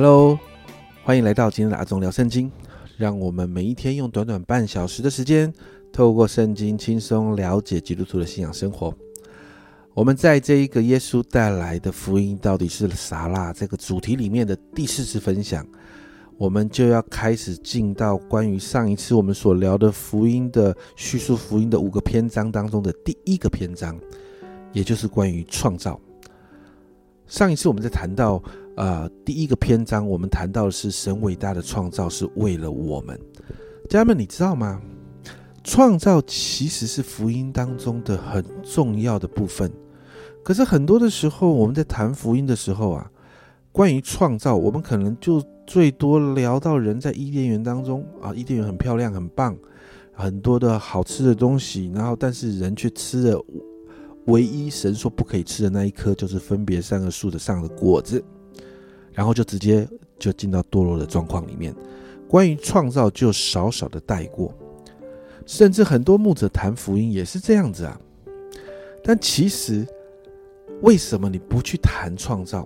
Hello，欢迎来到今天的阿忠聊圣经。让我们每一天用短短半小时的时间，透过圣经轻松了解基督徒的信仰生活。我们在这一个耶稣带来的福音到底是啥啦？这个主题里面的第四次分享，我们就要开始进到关于上一次我们所聊的福音的叙述福音的五个篇章当中的第一个篇章，也就是关于创造。上一次我们在谈到。呃，第一个篇章我们谈到的是神伟大的创造是为了我们，家人们，你知道吗？创造其实是福音当中的很重要的部分。可是很多的时候，我们在谈福音的时候啊，关于创造，我们可能就最多聊到人在伊甸园当中啊，伊甸园很漂亮，很棒，很多的好吃的东西，然后但是人却吃了唯一神说不可以吃的那一颗，就是分别三个树的上的果子。然后就直接就进到堕落的状况里面。关于创造，就少少的带过，甚至很多牧者谈福音也是这样子啊。但其实，为什么你不去谈创造？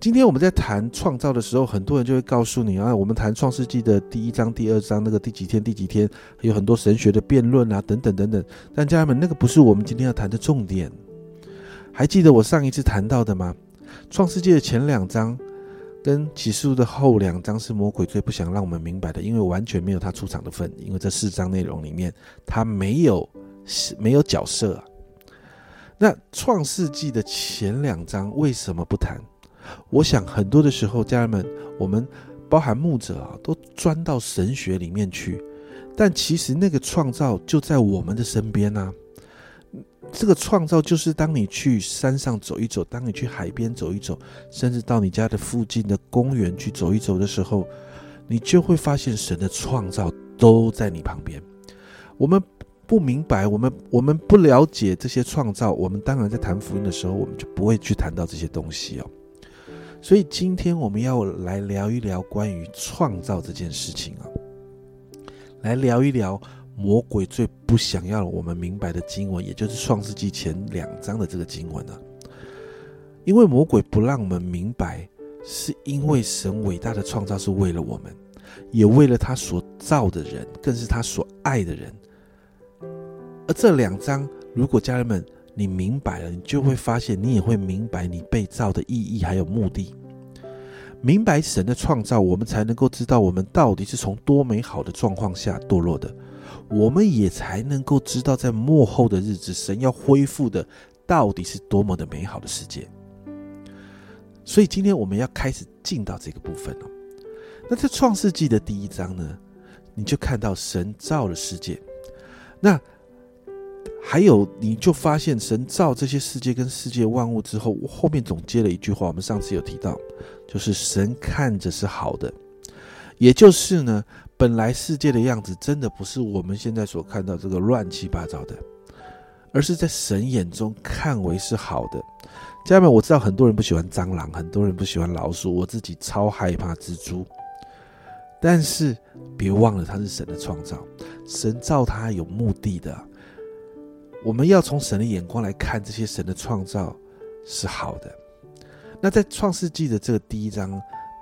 今天我们在谈创造的时候，很多人就会告诉你啊，我们谈创世纪的第一章、第二章，那个第几天、第几天，有很多神学的辩论啊，等等等等。但家人们，那个不是我们今天要谈的重点。还记得我上一次谈到的吗？创世纪的前两章跟启示录的后两章是魔鬼最不想让我们明白的，因为完全没有他出场的份。因为这四章内容里面，他没有没有角色啊。那创世纪的前两章为什么不谈？我想很多的时候，家人们，我们包含牧者啊，都钻到神学里面去，但其实那个创造就在我们的身边呢。这个创造就是当你去山上走一走，当你去海边走一走，甚至到你家的附近的公园去走一走的时候，你就会发现神的创造都在你旁边。我们不明白，我们我们不了解这些创造，我们当然在谈福音的时候，我们就不会去谈到这些东西哦。所以今天我们要来聊一聊关于创造这件事情啊，来聊一聊。魔鬼最不想要我们明白的经文，也就是创世纪前两章的这个经文啊。因为魔鬼不让我们明白，是因为神伟大的创造是为了我们，也为了他所造的人，更是他所爱的人。而这两章，如果家人们你明白了，你就会发现，你也会明白你被造的意义还有目的。明白神的创造，我们才能够知道我们到底是从多美好的状况下堕落的。我们也才能够知道，在幕后的日子，神要恢复的到底是多么的美好的世界。所以今天我们要开始进到这个部分了。那在创世纪的第一章呢，你就看到神造了世界。那还有，你就发现神造这些世界跟世界万物之后，后面总结了一句话，我们上次有提到，就是神看着是好的，也就是呢。本来世界的样子真的不是我们现在所看到这个乱七八糟的，而是在神眼中看为是好的。家人们，我知道很多人不喜欢蟑螂，很多人不喜欢老鼠，我自己超害怕蜘蛛。但是别忘了，它是神的创造，神造它有目的的。我们要从神的眼光来看这些神的创造是好的。那在创世纪的这个第一章。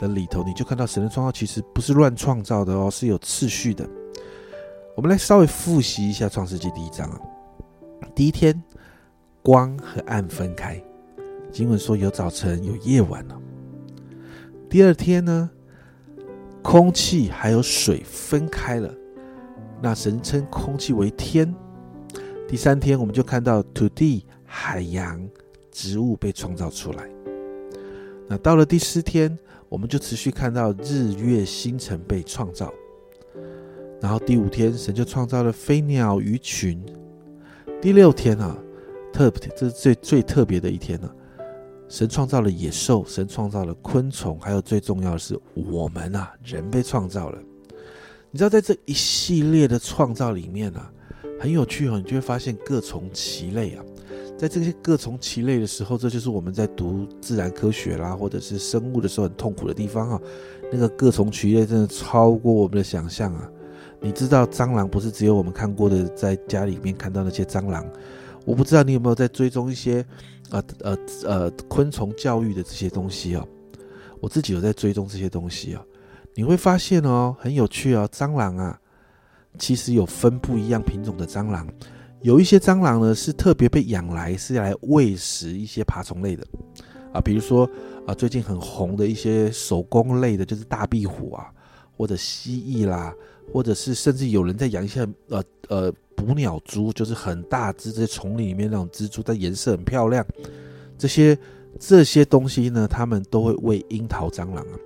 的里头，你就看到神的创造其实不是乱创造的哦，是有次序的。我们来稍微复习一下创世纪第一章啊。第一天，光和暗分开，经文说有早晨有夜晚了。第二天呢，空气还有水分开了，那神称空气为天。第三天，我们就看到土地、海洋、植物被创造出来。那到了第四天。我们就持续看到日月星辰被创造，然后第五天神就创造了飞鸟鱼群，第六天啊，特别这是最最特别的一天了，神创造了野兽，神创造了昆虫，还有最重要的是我们啊，人被创造了。你知道在这一系列的创造里面啊，很有趣哦，你就会发现各从其类啊。在这些各从其类的时候，这就是我们在读自然科学啦，或者是生物的时候很痛苦的地方啊。那个各从其类真的超过我们的想象啊！你知道蟑螂不是只有我们看过的，在家里面看到那些蟑螂。我不知道你有没有在追踪一些呃呃呃昆虫教育的这些东西哦。我自己有在追踪这些东西哦，你会发现哦，很有趣哦，蟑螂啊，其实有分不一样品种的蟑螂，有一些蟑螂呢是特别被养来是来喂食一些爬虫类的啊，比如说啊，最近很红的一些手工类的，就是大壁虎啊，或者蜥蜴啦，或者是甚至有人在养一些呃呃捕鸟蛛，就是很大只，这些丛林里面那种蜘蛛，但颜色很漂亮，这些。这些东西呢，他们都会喂樱桃蟑螂啊。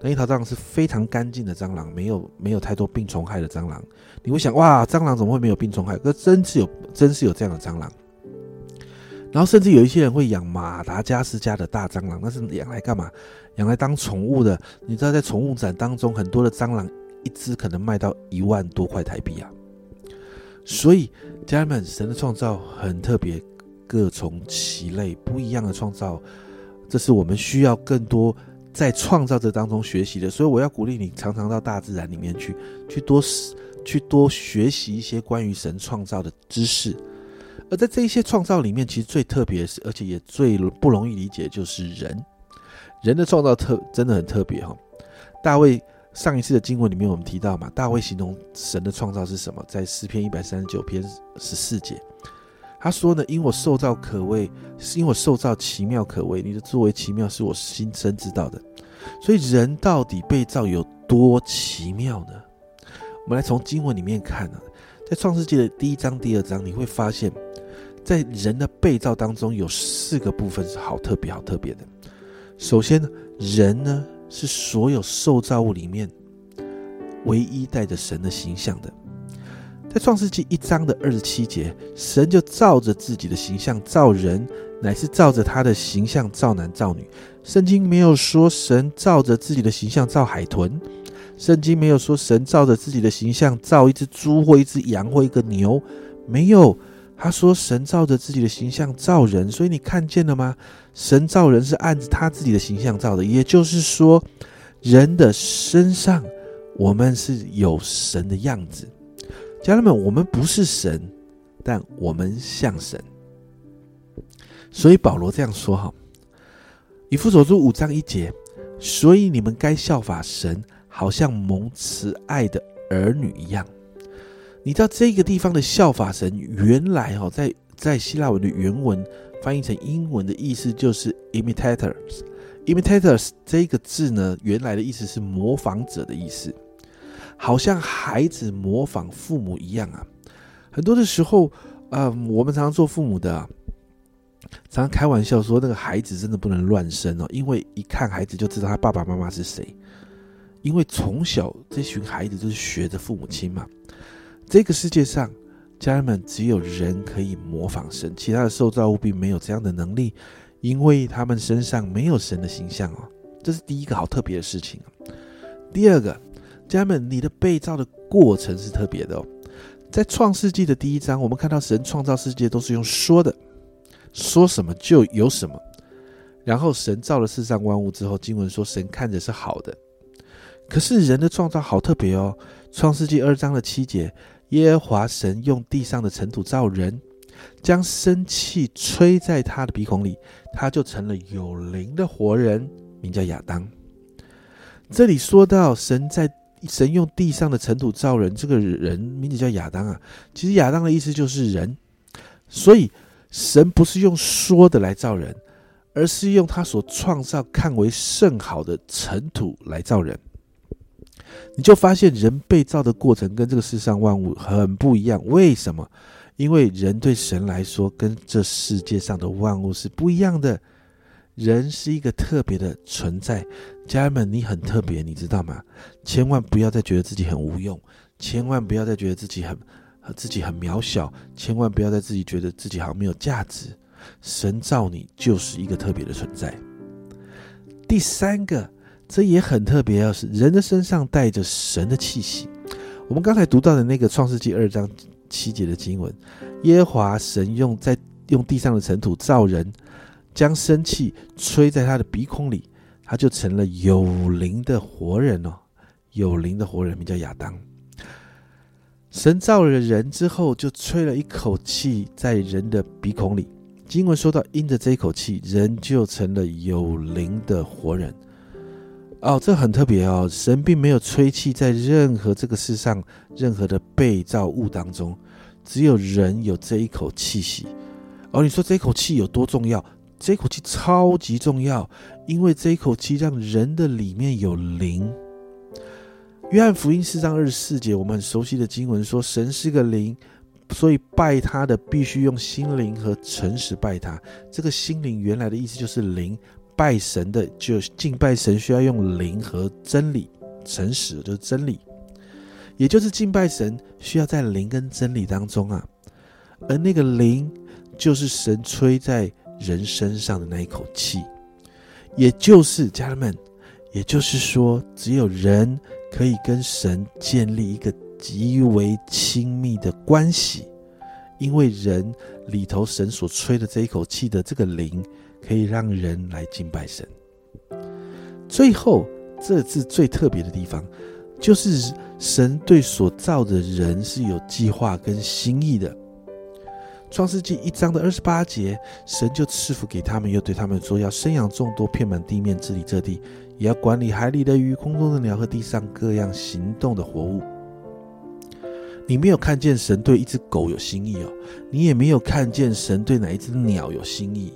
那樱桃蟑螂是非常干净的蟑螂，没有没有太多病虫害的蟑螂。你会想，哇，蟑螂怎么会没有病虫害？可真是有，真是有这样的蟑螂。然后甚至有一些人会养马达加斯加的大蟑螂，那是养来干嘛？养来当宠物的。你知道，在宠物展当中，很多的蟑螂一只可能卖到一万多块台币啊。所以，家人们，神的创造很特别。各从其类，不一样的创造，这是我们需要更多在创造这当中学习的。所以我要鼓励你，常常到大自然里面去，去多去多学习一些关于神创造的知识。而在这一些创造里面，其实最特别的是，而且也最不容易理解，就是人。人的创造特真的很特别哈。大卫上一次的经文里面，我们提到嘛，大卫形容神的创造是什么？在诗篇一百三十九篇十四节。他说呢，因我受造可畏，是因为我受造奇妙可畏。你的作为奇妙，是我心生知道的。所以人到底被造有多奇妙呢？我们来从经文里面看啊，在创世纪的第一章、第二章，你会发现，在人的被造当中有四个部分是好特别、好特别的。首先呢，人呢是所有受造物里面唯一带着神的形象的。在创世纪一章的二十七节，神就照着自己的形象造人，乃是照着他的形象造男造女。圣经没有说神照着自己的形象造海豚，圣经没有说神照着自己的形象造一只猪或一只羊或一个牛，没有。他说神照着自己的形象造人，所以你看见了吗？神造人是按着他自己的形象造的，也就是说，人的身上我们是有神的样子。家人们，我们不是神，但我们像神。所以保罗这样说：“哈，以弗所书五章一节，所以你们该效法神，好像蒙慈爱的儿女一样。”你知道这个地方的效法神，原来哈在在希腊文的原文翻译成英文的意思就是 imitators。imitators 这个字呢，原来的意思是模仿者的意思。好像孩子模仿父母一样啊！很多的时候，嗯，我们常常做父母的，常常开玩笑说，那个孩子真的不能乱生哦，因为一看孩子就知道他爸爸妈妈是谁。因为从小这群孩子就是学着父母亲嘛。这个世界上，家人们只有人可以模仿神，其他的受造物并没有这样的能力，因为他们身上没有神的形象哦。这是第一个好特别的事情。第二个。家人们，你的被造的过程是特别的哦。在创世纪的第一章，我们看到神创造世界都是用说的，说什么就有什么。然后神造了世上万物之后，经文说神看着是好的。可是人的创造好特别哦。创世纪二章的七节，耶和华神用地上的尘土造人，将生气吹在他的鼻孔里，他就成了有灵的活人，名叫亚当。这里说到神在。神用地上的尘土造人，这个人名字叫亚当啊。其实亚当的意思就是人，所以神不是用说的来造人，而是用他所创造看为甚好的尘土来造人。你就发现人被造的过程跟这个世上万物很不一样。为什么？因为人对神来说跟这世界上的万物是不一样的。人是一个特别的存在，家人们，你很特别，你知道吗？千万不要再觉得自己很无用，千万不要再觉得自己很自己很渺小，千万不要再自己觉得自己好像没有价值。神造你就是一个特别的存在。第三个，这也很特别，要是人的身上带着神的气息。我们刚才读到的那个创世纪二章七节的经文，耶华神用在用地上的尘土造人。将生气吹在他的鼻孔里，他就成了有灵的活人哦。有灵的活人名叫亚当。神造了人之后，就吹了一口气在人的鼻孔里。经文说到，因着这一口气，人就成了有灵的活人。哦，这很特别哦，神并没有吹气在任何这个世上任何的被造物当中，只有人有这一口气息。哦，你说这一口气有多重要？这口气超级重要，因为这口气让人的里面有灵。约翰福音四章二十四节，我们很熟悉的经文说：“神是个灵，所以拜他的必须用心灵和诚实拜他。”这个心灵原来的意思就是灵，拜神的就敬拜神需要用灵和真理，诚实就是真理，也就是敬拜神需要在灵跟真理当中啊。而那个灵就是神吹在。人身上的那一口气，也就是家人们，也就是说，只有人可以跟神建立一个极为亲密的关系，因为人里头神所吹的这一口气的这个灵，可以让人来敬拜神。最后，这是最特别的地方，就是神对所造的人是有计划跟心意的。创世纪一章的二十八节，神就赐福给他们，又对他们说：要生养众多，遍满地面，治理这地，也要管理海里的鱼、空中的鸟和地上各样行动的活物。你没有看见神对一只狗有心意哦，你也没有看见神对哪一只鸟有心意，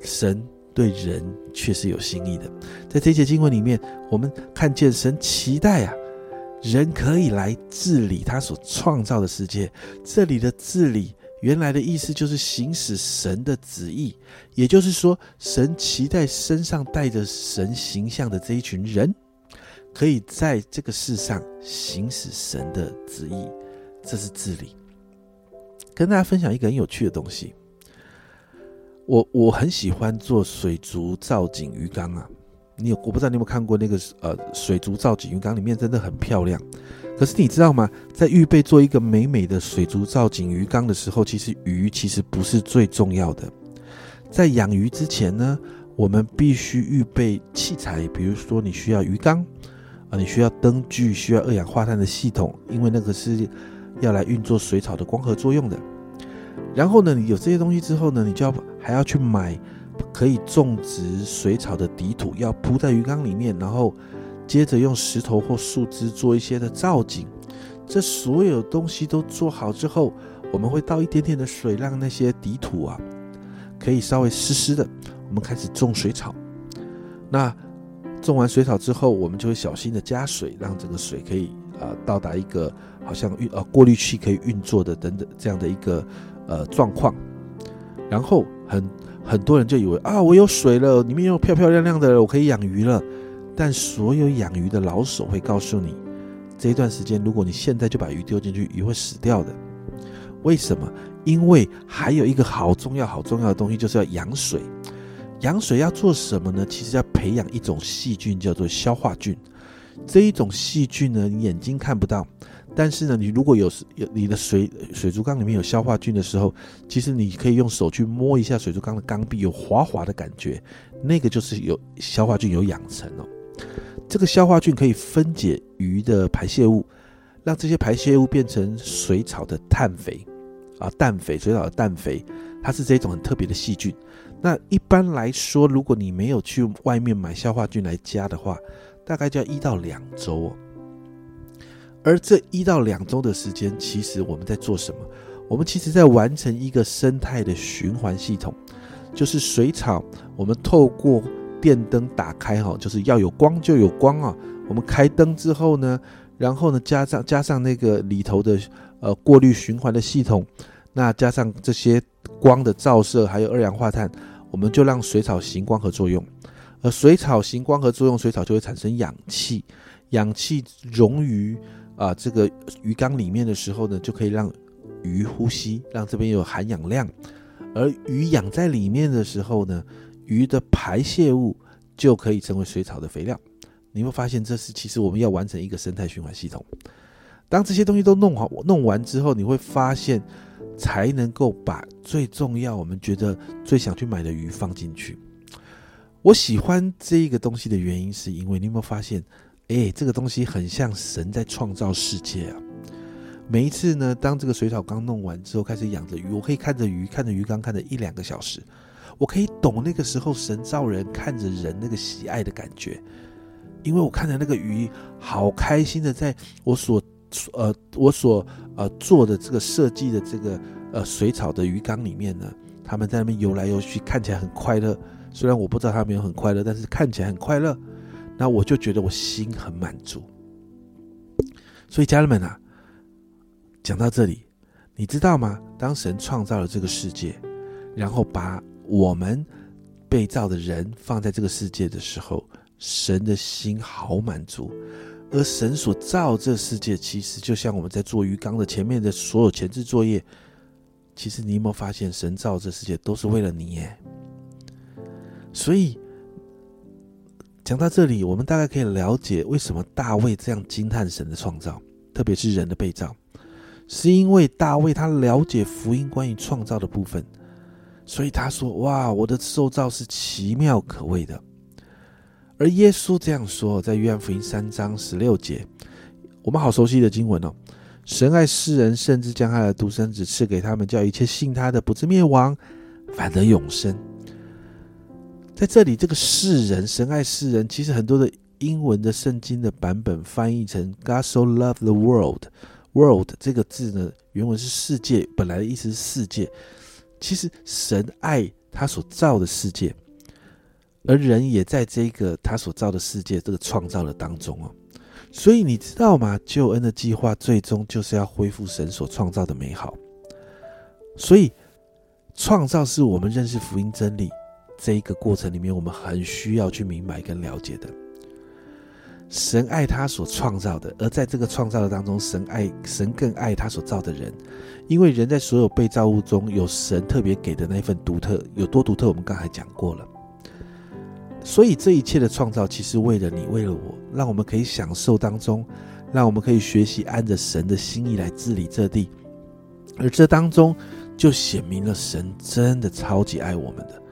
神对人却是有心意的。在这节经文里面，我们看见神期待啊，人可以来治理他所创造的世界。这里的治理。原来的意思就是行使神的旨意，也就是说，神期待身上带着神形象的这一群人，可以在这个世上行使神的旨意，这是治理。跟大家分享一个很有趣的东西，我我很喜欢做水族造景鱼缸啊，你有我不知道你有没有看过那个呃水族造景鱼缸，里面真的很漂亮。可是你知道吗？在预备做一个美美的水族造景鱼缸的时候，其实鱼其实不是最重要的。在养鱼之前呢，我们必须预备器材，比如说你需要鱼缸啊，你需要灯具，需要二氧化碳的系统，因为那个是要来运作水草的光合作用的。然后呢，你有这些东西之后呢，你就要还要去买可以种植水草的底土，要铺在鱼缸里面，然后。接着用石头或树枝做一些的造景，这所有东西都做好之后，我们会倒一点点的水，让那些底土啊可以稍微湿湿的。我们开始种水草。那种完水草之后，我们就会小心的加水，让这个水可以啊到达一个好像运呃过滤器可以运作的等等这样的一个呃状况。然后很很多人就以为啊我有水了，里面又漂漂亮亮的，我可以养鱼了。但所有养鱼的老手会告诉你，这一段时间，如果你现在就把鱼丢进去，鱼会死掉的。为什么？因为还有一个好重要、好重要的东西，就是要养水。养水要做什么呢？其实要培养一种细菌，叫做消化菌。这一种细菌呢，你眼睛看不到，但是呢，你如果有有你的水水族缸里面有消化菌的时候，其实你可以用手去摸一下水族缸的缸壁，有滑滑的感觉，那个就是有消化菌有养成哦。这个消化菌可以分解鱼的排泄物，让这些排泄物变成水草的碳肥啊，氮肥，水草的氮肥，它是这种很特别的细菌。那一般来说，如果你没有去外面买消化菌来加的话，大概就要一到两周哦。而这一到两周的时间，其实我们在做什么？我们其实在完成一个生态的循环系统，就是水草，我们透过。电灯打开哈，就是要有光就有光啊。我们开灯之后呢，然后呢加上加上那个里头的呃过滤循环的系统，那加上这些光的照射，还有二氧化碳，我们就让水草行光合作用。而水草行光合作用，水草就会产生氧气，氧气溶于啊这个鱼缸里面的时候呢，就可以让鱼呼吸，让这边有含氧量。而鱼养在里面的时候呢。鱼的排泄物就可以成为水草的肥料。你会发现，这是其实我们要完成一个生态循环系统。当这些东西都弄好、弄完之后，你会发现，才能够把最重要、我们觉得最想去买的鱼放进去。我喜欢这一个东西的原因，是因为你有没有发现，哎，这个东西很像神在创造世界啊！每一次呢，当这个水草刚弄完之后，开始养着鱼，我可以看着鱼，看着鱼缸，看着一两个小时。我可以懂那个时候神造人看着人那个喜爱的感觉，因为我看着那个鱼好开心的，在我所呃我所呃做的这个设计的这个呃水草的鱼缸里面呢，他们在那边游来游去，看起来很快乐。虽然我不知道他们有很快乐，但是看起来很快乐，那我就觉得我心很满足。所以家人们啊，讲到这里，你知道吗？当神创造了这个世界，然后把我们被造的人放在这个世界的时候，神的心好满足。而神所造这世界，其实就像我们在做鱼缸的前面的所有前置作业。其实你有没有发现，神造这世界都是为了你耶？所以讲到这里，我们大概可以了解为什么大卫这样惊叹神的创造，特别是人的被造，是因为大卫他了解福音关于创造的部分，所以他说：“哇，我的受造是奇妙可畏的。”而耶稣这样说，在约翰福音三章十六节，我们好熟悉的经文哦：“神爱世人，甚至将他的独生子赐给他们，叫一切信他的不至灭亡，反得永生。”在这里，这个世人神爱世人，其实很多的英文的圣经的版本翻译成 “God so loved the world”。“world” 这个字呢，原文是世界，本来的意思是世界。其实神爱他所造的世界，而人也在这个他所造的世界这个创造的当中哦。所以你知道吗？救恩的计划最终就是要恢复神所创造的美好。所以创造是我们认识福音真理。这一个过程里面，我们很需要去明白跟了解的。神爱他所创造的，而在这个创造的当中，神爱神更爱他所造的人，因为人在所有被造物中有神特别给的那份独特，有多独特，我们刚才讲过了。所以这一切的创造，其实为了你，为了我，让我们可以享受当中，让我们可以学习按着神的心意来治理这地，而这当中就显明了神真的超级爱我们的。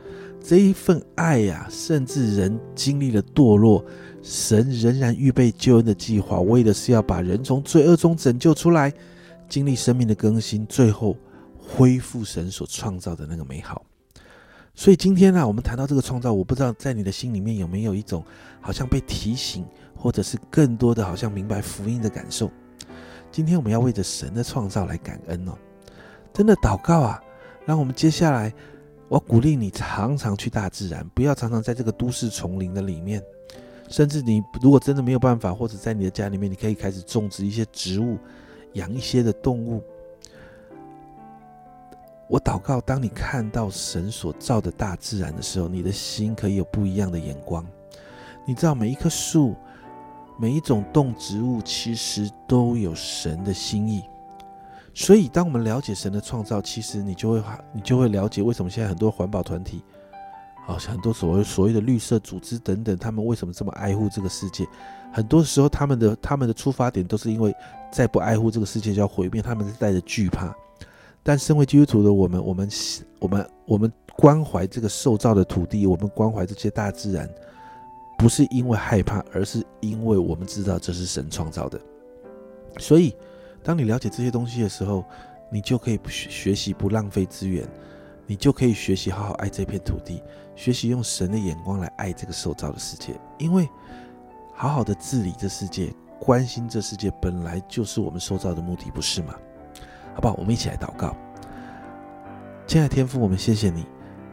这一份爱呀，甚至人经历了堕落，神仍然预备救恩的计划，为的是要把人从罪恶中拯救出来，经历生命的更新，最后恢复神所创造的那个美好。所以今天呢，我们谈到这个创造，我不知道在你的心里面有没有一种好像被提醒，或者是更多的好像明白福音的感受。今天我们要为着神的创造来感恩哦，真的祷告啊，让我们接下来。我鼓励你常常去大自然，不要常常在这个都市丛林的里面。甚至你如果真的没有办法，或者在你的家里面，你可以开始种植一些植物，养一些的动物。我祷告，当你看到神所造的大自然的时候，你的心可以有不一样的眼光。你知道，每一棵树，每一种动植物，其实都有神的心意。所以，当我们了解神的创造，其实你就会你就会了解为什么现在很多环保团体，好像很多所谓所谓的绿色组织等等，他们为什么这么爱护这个世界？很多时候，他们的他们的出发点都是因为再不爱护这个世界就要毁灭，他们是带着惧怕。但身为基督徒的我们，我们我们我们关怀这个受造的土地，我们关怀这些大自然，不是因为害怕，而是因为我们知道这是神创造的，所以。当你了解这些东西的时候，你就可以学学习不浪费资源，你就可以学习好好爱这片土地，学习用神的眼光来爱这个受造的世界。因为好好的治理这世界，关心这世界，本来就是我们受造的目的，不是吗？好不好？我们一起来祷告。亲爱的天父，我们谢谢你。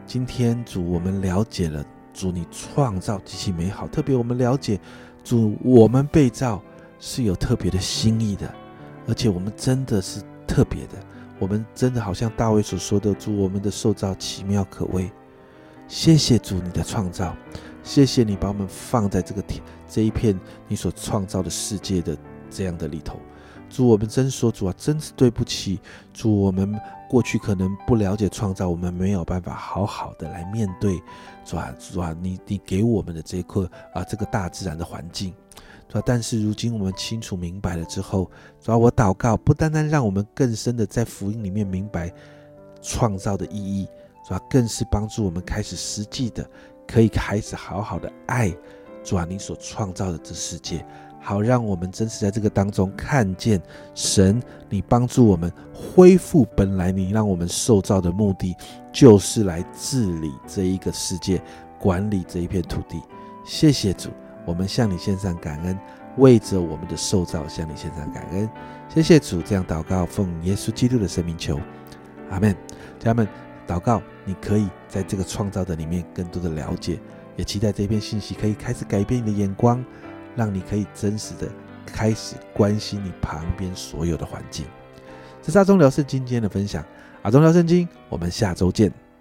今天主，我们了解了主你创造极其美好，特别我们了解主，我们被造是有特别的心意的。而且我们真的是特别的，我们真的好像大卫所说的：“主，我们的受造奇妙可畏。”谢谢主你的创造，谢谢你把我们放在这个天这一片你所创造的世界的这样的里头。主，我们真说主啊，真是对不起。主，我们过去可能不了解创造，我们没有办法好好的来面对。主啊，主啊，你你给我们的这一块啊，这个大自然的环境。但是如今我们清楚明白了之后，主要我祷告，不单单让我们更深的在福音里面明白创造的意义，主要更是帮助我们开始实际的，可以开始好好的爱主啊，你所创造的这世界，好让我们真实在这个当中看见神，你帮助我们恢复本来你让我们受造的目的，就是来治理这一个世界，管理这一片土地。谢谢主。我们向你献上感恩，为着我们的受造向你献上感恩。谢谢主，这样祷告，奉耶稣基督的生命求，阿门。家人们，祷告，你可以在这个创造的里面更多的了解，也期待这篇信息可以开始改变你的眼光，让你可以真实的开始关心你旁边所有的环境。这是阿忠聊圣经今天的分享，阿忠聊圣经，我们下周见。